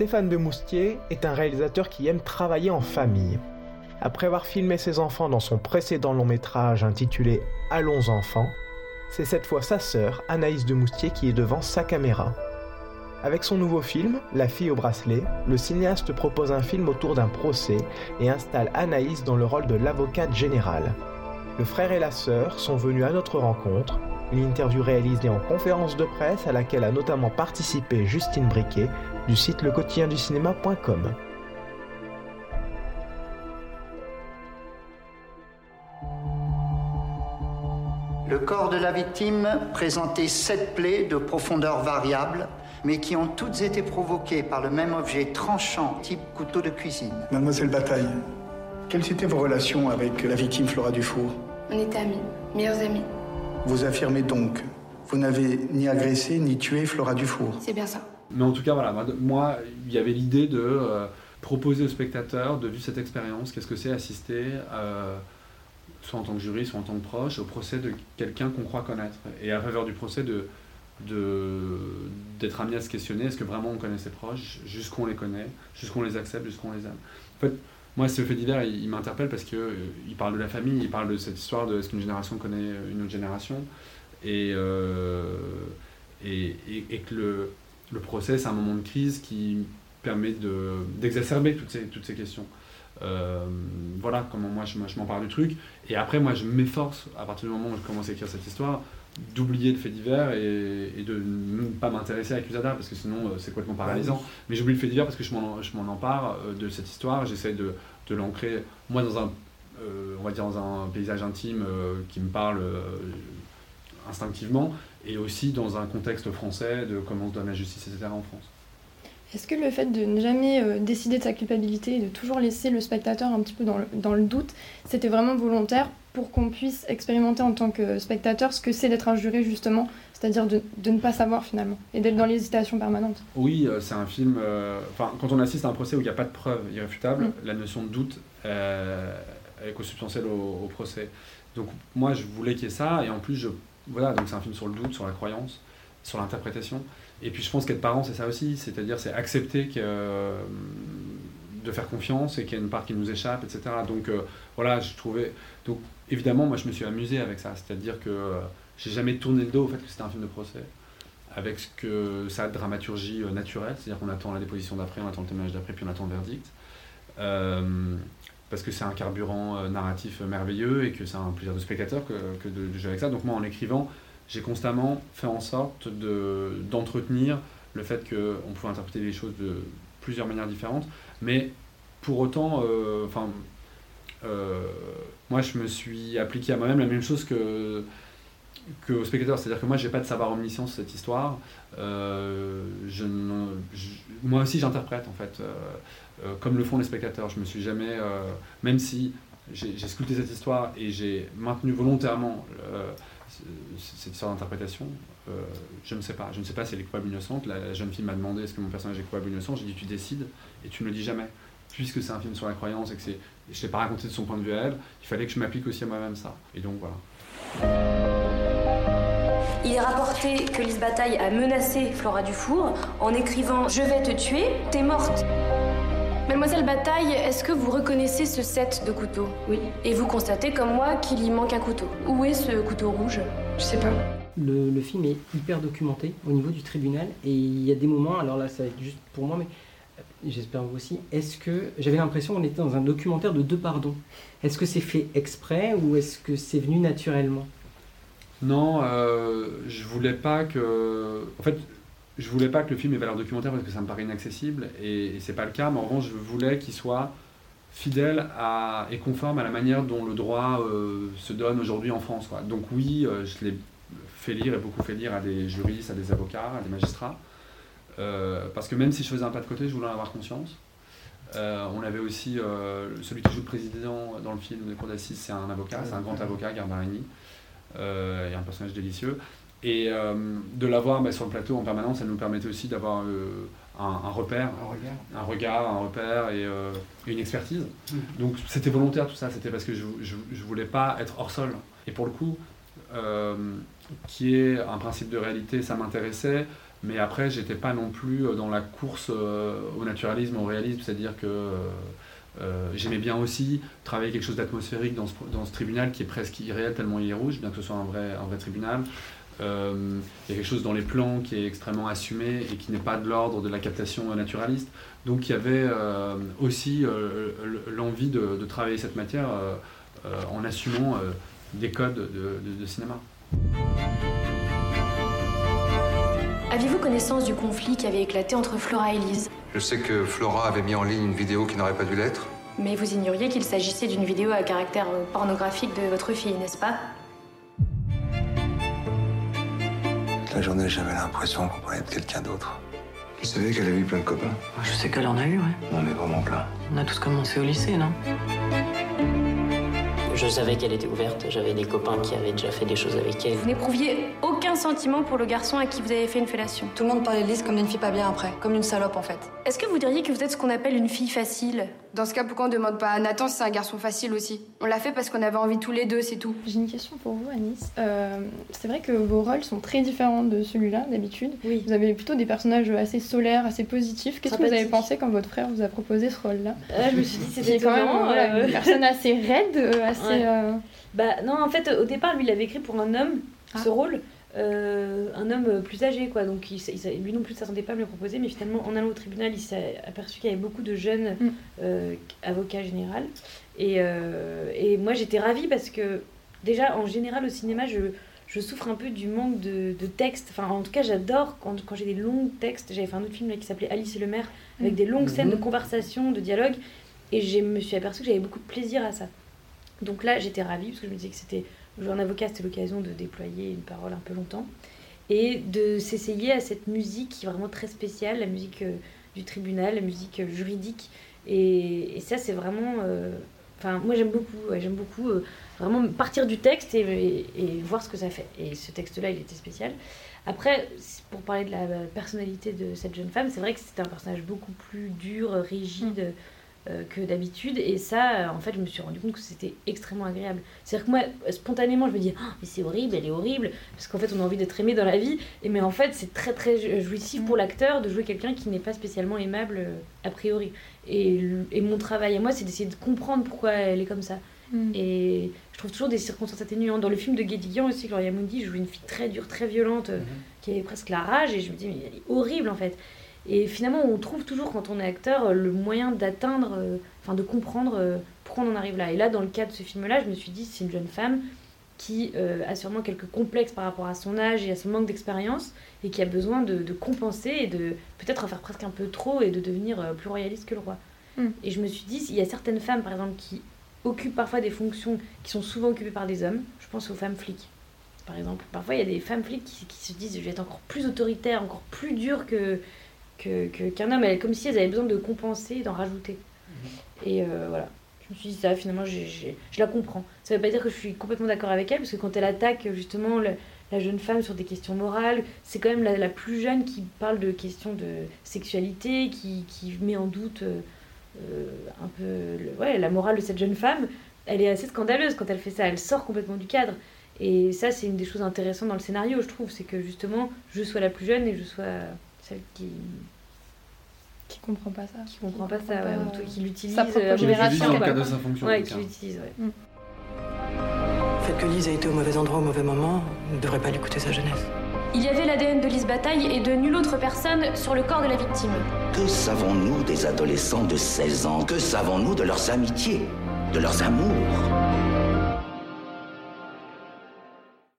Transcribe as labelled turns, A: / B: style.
A: Stéphane de Moustier est un réalisateur qui aime travailler en famille. Après avoir filmé ses enfants dans son précédent long métrage intitulé Allons enfants, c'est cette fois sa sœur, Anaïs de Moustier, qui est devant sa caméra. Avec son nouveau film, La fille au bracelet, le cinéaste propose un film autour d'un procès et installe Anaïs dans le rôle de l'avocate générale. Le frère et la sœur sont venus à notre rencontre, une interview réalisée en conférence de presse à laquelle a notamment participé Justine Briquet du site lequotidienducinéma.com.
B: Le corps de la victime présentait sept plaies de profondeur variable, mais qui ont toutes été provoquées par le même objet tranchant type couteau de cuisine.
C: Mademoiselle Bataille, quelles étaient vos relations avec la victime Flora Dufour?
D: On était amis, meilleurs amis.
C: Vous affirmez donc, vous n'avez ni agressé ni tué Flora Dufour
D: C'est bien ça.
E: Mais en tout cas, voilà, moi, il y avait l'idée de euh, proposer aux spectateurs de vivre cette expérience. Qu'est-ce que c'est assister euh, soit en tant que jury, soit en tant que proche, au procès de quelqu'un qu'on croit connaître. Et à faveur du procès, de, d'être amené à se questionner, est-ce que vraiment on connaît ses proches, jusqu'où on les connaît, jusqu'où on les accepte, jusqu'où on les aime. En fait, moi, ce fait divers, il, m'interpelle parce qu'il euh, parle de la famille, il parle de cette histoire de est-ce qu'une génération connaît une autre génération, et, euh, et, et, que le, le procès, c'est un moment de crise qui permet de, d'exacerber toutes ces, toutes ces questions. Euh, voilà comment moi je, je m'en parle du truc. Et après, moi je m'efforce, à partir du moment où je commence à écrire cette histoire, d'oublier le fait divers et, et de ne pas m'intéresser à Accusada parce que sinon euh, c'est complètement paralysant. Mais j'oublie le fait divers parce que je m'en, empare euh, de cette histoire, j'essaie de, de l'ancrer, moi, dans un, on va dire dans un paysage intime qui me parle instinctivement et aussi dans un contexte français de comment se donne la justice, etc. en France.
F: Est-ce que le fait de ne jamais euh, décider de sa culpabilité et de toujours laisser le spectateur un petit peu dans le, dans le doute, c'était vraiment volontaire pour qu'on puisse expérimenter en tant que spectateur ce que c'est d'être un juré justement, c'est-à-dire de, de, ne pas savoir finalement et d'être dans l'hésitation permanente?
E: Oui, euh, c'est un film. Euh, enfin, quand on assiste à un procès où il n'y a pas de preuves irréfutables, mm. la notion de doute est consubstantielle au, au, procès. Donc moi, je voulais qu'il y ait ça et en plus, je, voilà, donc c'est un film sur le doute, sur la croyance, sur l'interprétation. Et puis je pense qu'être parent, c'est ça aussi, c'est-à-dire c'est accepter que, euh, de faire confiance et qu'il y a une part qui nous échappe, etc. Donc euh, voilà, je trouvais. Donc évidemment, moi je me suis amusé avec ça, c'est-à-dire que euh, j'ai jamais tourné le dos au fait que c'était un film de procès, avec que ça a de dramaturgie naturelle, c'est-à-dire qu'on attend la déposition d'après, on attend le témoignage d'après, puis on attend le verdict. parce que c'est un carburant narratif merveilleux et que c'est un plaisir de spectateur que, que de, de, jouer avec ça. Donc moi en écrivant, j'ai constamment fait en sorte d'entretenir le fait qu'on pouvait interpréter les choses de plusieurs manières différentes, mais pour autant, euh, euh, moi je me suis appliqué à moi-même la même chose que qu'au spectateur, c'est-à-dire que moi j'ai pas de savoir omniscient sur cette histoire, euh, moi aussi j'interprète en fait, comme le font les spectateurs, je me suis jamais, même si j'ai sculpté cette histoire et j'ai maintenu volontairement cette histoire d'interprétation, euh, je ne sais pas. Je ne sais pas si elle est coupable ou innocente. La jeune fille m'a demandé est-ce que mon personnage est coupable ou innocent? J'ai dit tu décides et tu ne le dis jamais. Puisque c'est un film sur la croyance et que c'est, je ne l'ai pas raconté de son point de vue à elle, il fallait que je m'applique aussi à moi-même ça. Et donc voilà.
G: Il est rapporté que Lise Bataille a menacé Flora Dufour en écrivant Je vais te tuer, t'es morte.
D: Mademoiselle Bataille, est-ce que vous reconnaissez ce set de couteaux
G: Oui.
D: Et vous constatez, comme moi, qu'il y manque un couteau. Où est ce couteau rouge
G: Je sais pas.
H: Le, le, film est hyper documenté au niveau du tribunal et il y a des moments, alors là ça va être juste pour moi, mais euh, j'espère vous aussi, est-ce que j'avais l'impression qu'on était dans un documentaire de deux pardons Est-ce que c'est fait exprès ou est-ce que c'est venu naturellement?
E: Non, euh, je voulais pas que. En fait, je voulais pas que le film ait valeur documentaire parce que ça me paraît inaccessible et, et c'est pas le cas, mais en revanche, je voulais qu'il soit fidèle et conforme à la manière dont le droit euh, se donne aujourd'hui en France. Donc oui, euh, je l'ai fait lire et beaucoup fait lire à des juristes, à des avocats, à des magistrats, euh, parce que même si je faisais un pas de côté, je voulais en avoir conscience. On avait aussi celui qui joue le président dans le film de Cour d'assises, c'est un avocat, c'est un grand avocat, Garbarini, et un personnage délicieux. Et euh, de l'avoir bah, sur le plateau en permanence, ça nous permettait aussi d'avoir euh, un, un, repère,
H: un regard.
E: un regard, un repère et euh, une expertise. Mmh. Donc c'était volontaire tout ça, c'était parce que je, je, je, voulais pas être hors sol. Et pour le coup, qui est un principe de réalité, ça m'intéressait. Mais après, j'étais pas non plus dans la course au naturalisme, au réalisme, c'est-à-dire que j'aimais bien aussi travailler quelque chose d'atmosphérique dans ce, dans ce, tribunal qui est presque irréel tellement il est rouge, bien que ce soit un vrai, un vrai tribunal. Euh, il y a quelque chose dans les plans qui est extrêmement assumé et qui n'est pas de l'ordre de la captation naturaliste. Donc il y avait euh, aussi euh, l'envie de, travailler cette matière en assumant des codes de, cinéma.
G: Aviez-vous connaissance du conflit qui avait éclaté entre Flora et Lise?
I: Je sais que Flora avait mis en ligne une vidéo qui n'aurait pas dû l'être.
G: Mais vous ignoriez qu'il s'agissait d'une vidéo à caractère pornographique de votre fille, n'est-ce pas?
I: La journée, j'avais l'impression qu'on parlait de quelqu'un d'autre. Vous savez qu'elle a eu plein de copains
J: Je sais qu'elle en a eu, ouais.
I: Non, mais vraiment plein.
J: On a tous commencé au lycée, non?
K: Je savais qu'elle était ouverte, j'avais des copains qui avaient déjà fait des choses avec elle.
G: Vous n'éprouviez aucun sentiment pour le garçon à qui vous avez fait une fellation?
L: Tout le monde parlait de Lise comme d'une fille pas bien après, comme une salope en fait.
G: Est-ce que vous diriez que vous êtes ce qu'on appelle une fille facile?
L: Dans ce cas, pourquoi on demande pas à Nathan si c'est un garçon facile aussi? On l'a fait parce qu'on avait envie tous les deux, c'est tout.
F: J'ai une question pour vous, Anis. Euh, c'est vrai que vos rôles sont très différents de celui-là d'habitude.
G: Oui.
F: Vous avez plutôt des personnages assez solaires, assez positifs. Qu'est-ce que vous avez pensé quand votre frère vous a proposé ce rôle-là?
M: Je me suis dit c'était quand même
F: euh, une personne assez raide, euh, assez.
M: Bah non, en fait, au départ, lui, il avait écrit pour un homme, ce ah. rôle. Euh, un homme plus âgé, quoi. Donc il, lui non plus, ça sentait pas me le proposer, mais finalement, en allant au tribunal, il s'est aperçu qu'il y avait beaucoup de jeunes mm. euh, avocats généraux. Et, euh, et moi, j'étais ravie parce que, déjà, en général, au cinéma, je, je souffre un peu du manque de, de texte. Enfin, en tout cas, j'adore quand, quand j'ai des longs textes. J'avais fait un autre film là, qui s'appelait Alice et le maire, avec mm. des longues scènes de mm-hmm. conversation, de dialogue. Et je me suis aperçue que j'avais beaucoup de plaisir à ça. Donc là, j'étais ravie parce que je me disais que c'était jouer un avocat, c'était l'occasion de déployer une parole un peu longtemps et de s'essayer à cette musique qui est vraiment très spéciale, la musique euh, du tribunal, la musique euh, juridique. Et, ça, c'est vraiment. Euh, enfin, moi, j'aime beaucoup. j'aime beaucoup vraiment partir du texte et, voir ce que ça fait. Et ce texte-là, il était spécial. Après, pour parler de la personnalité de cette jeune femme, c'est vrai que c'était un personnage beaucoup plus dur, rigide. Euh, que d'habitude. Et ça, euh, en fait, je me suis rendu compte que c'était extrêmement agréable. C'est-à-dire que moi, spontanément, je me dis, oh, mais c'est horrible, elle est horrible, parce qu'en fait, on a envie d'être aimé dans la vie. Et mais en fait, c'est très très jouissif pour mm. l'acteur de jouer quelqu'un qui n'est pas spécialement aimable euh, a priori. Et, et mon travail à moi, c'est d'essayer de comprendre pourquoi elle est comme ça. Mm. Et je trouve toujours des circonstances atténuantes. Dans le film de Guédiguian aussi, Gloria Mundi joue une fille très dure, très violente, mm-hmm. qui avait presque la rage. Et je me dis, mais elle est horrible en fait. Et finalement, on trouve toujours, quand on est acteur, le moyen d'atteindre, euh, enfin de comprendre euh, pourquoi on en arrive là. Et là, dans le cas de ce film-là, je me suis dit, c'est une jeune femme qui euh, a sûrement quelques complexes par rapport à son âge et à son manque d'expérience, et qui a besoin de, compenser et de peut-être en faire presque un peu trop et de devenir plus royaliste que le roi. Mm. Et je me suis dit, il y a certaines femmes, par exemple, qui occupent parfois des fonctions qui sont souvent occupées par des hommes. Je pense aux femmes flics, par exemple. Parfois, il y a des femmes flics qui, qui se disent, je vais être encore plus autoritaire, encore plus dur que qu'un homme, elle, comme si elles avaient besoin de compenser, d'en rajouter. Mhm. Et euh, voilà, je me suis dit ça, finalement, je la comprends. Ça veut pas dire que je suis complètement d'accord avec elle, parce que quand elle attaque justement la jeune femme sur des questions morales, c'est quand même la, plus jeune qui parle de questions de sexualité, qui, qui met en doute euh, euh, un peu ouais, la morale de cette jeune femme. Elle est assez scandaleuse quand elle fait ça, elle sort complètement du cadre. Et ça, c'est une des choses intéressantes dans le scénario, je trouve, c'est que justement, je sois la plus jeune et je sois celle qui
F: qui comprend pas ça.
M: qui comprend pas ça ouais, qui l'utilise
F: sa propre génération
E: de sa fonction
M: ouais qui l'utilise ouais. Mm.
J: le fait que Lise ait été au mauvais endroit au mauvais moment ne devrait pas lui coûter sa jeunesse.
G: Il y avait l'ADN de Lise Bataille et de nulle autre personne sur le corps de la victime.
N: Que savons-nous des adolescents de 16 ans? Que savons-nous de leurs amitiés De leurs amours?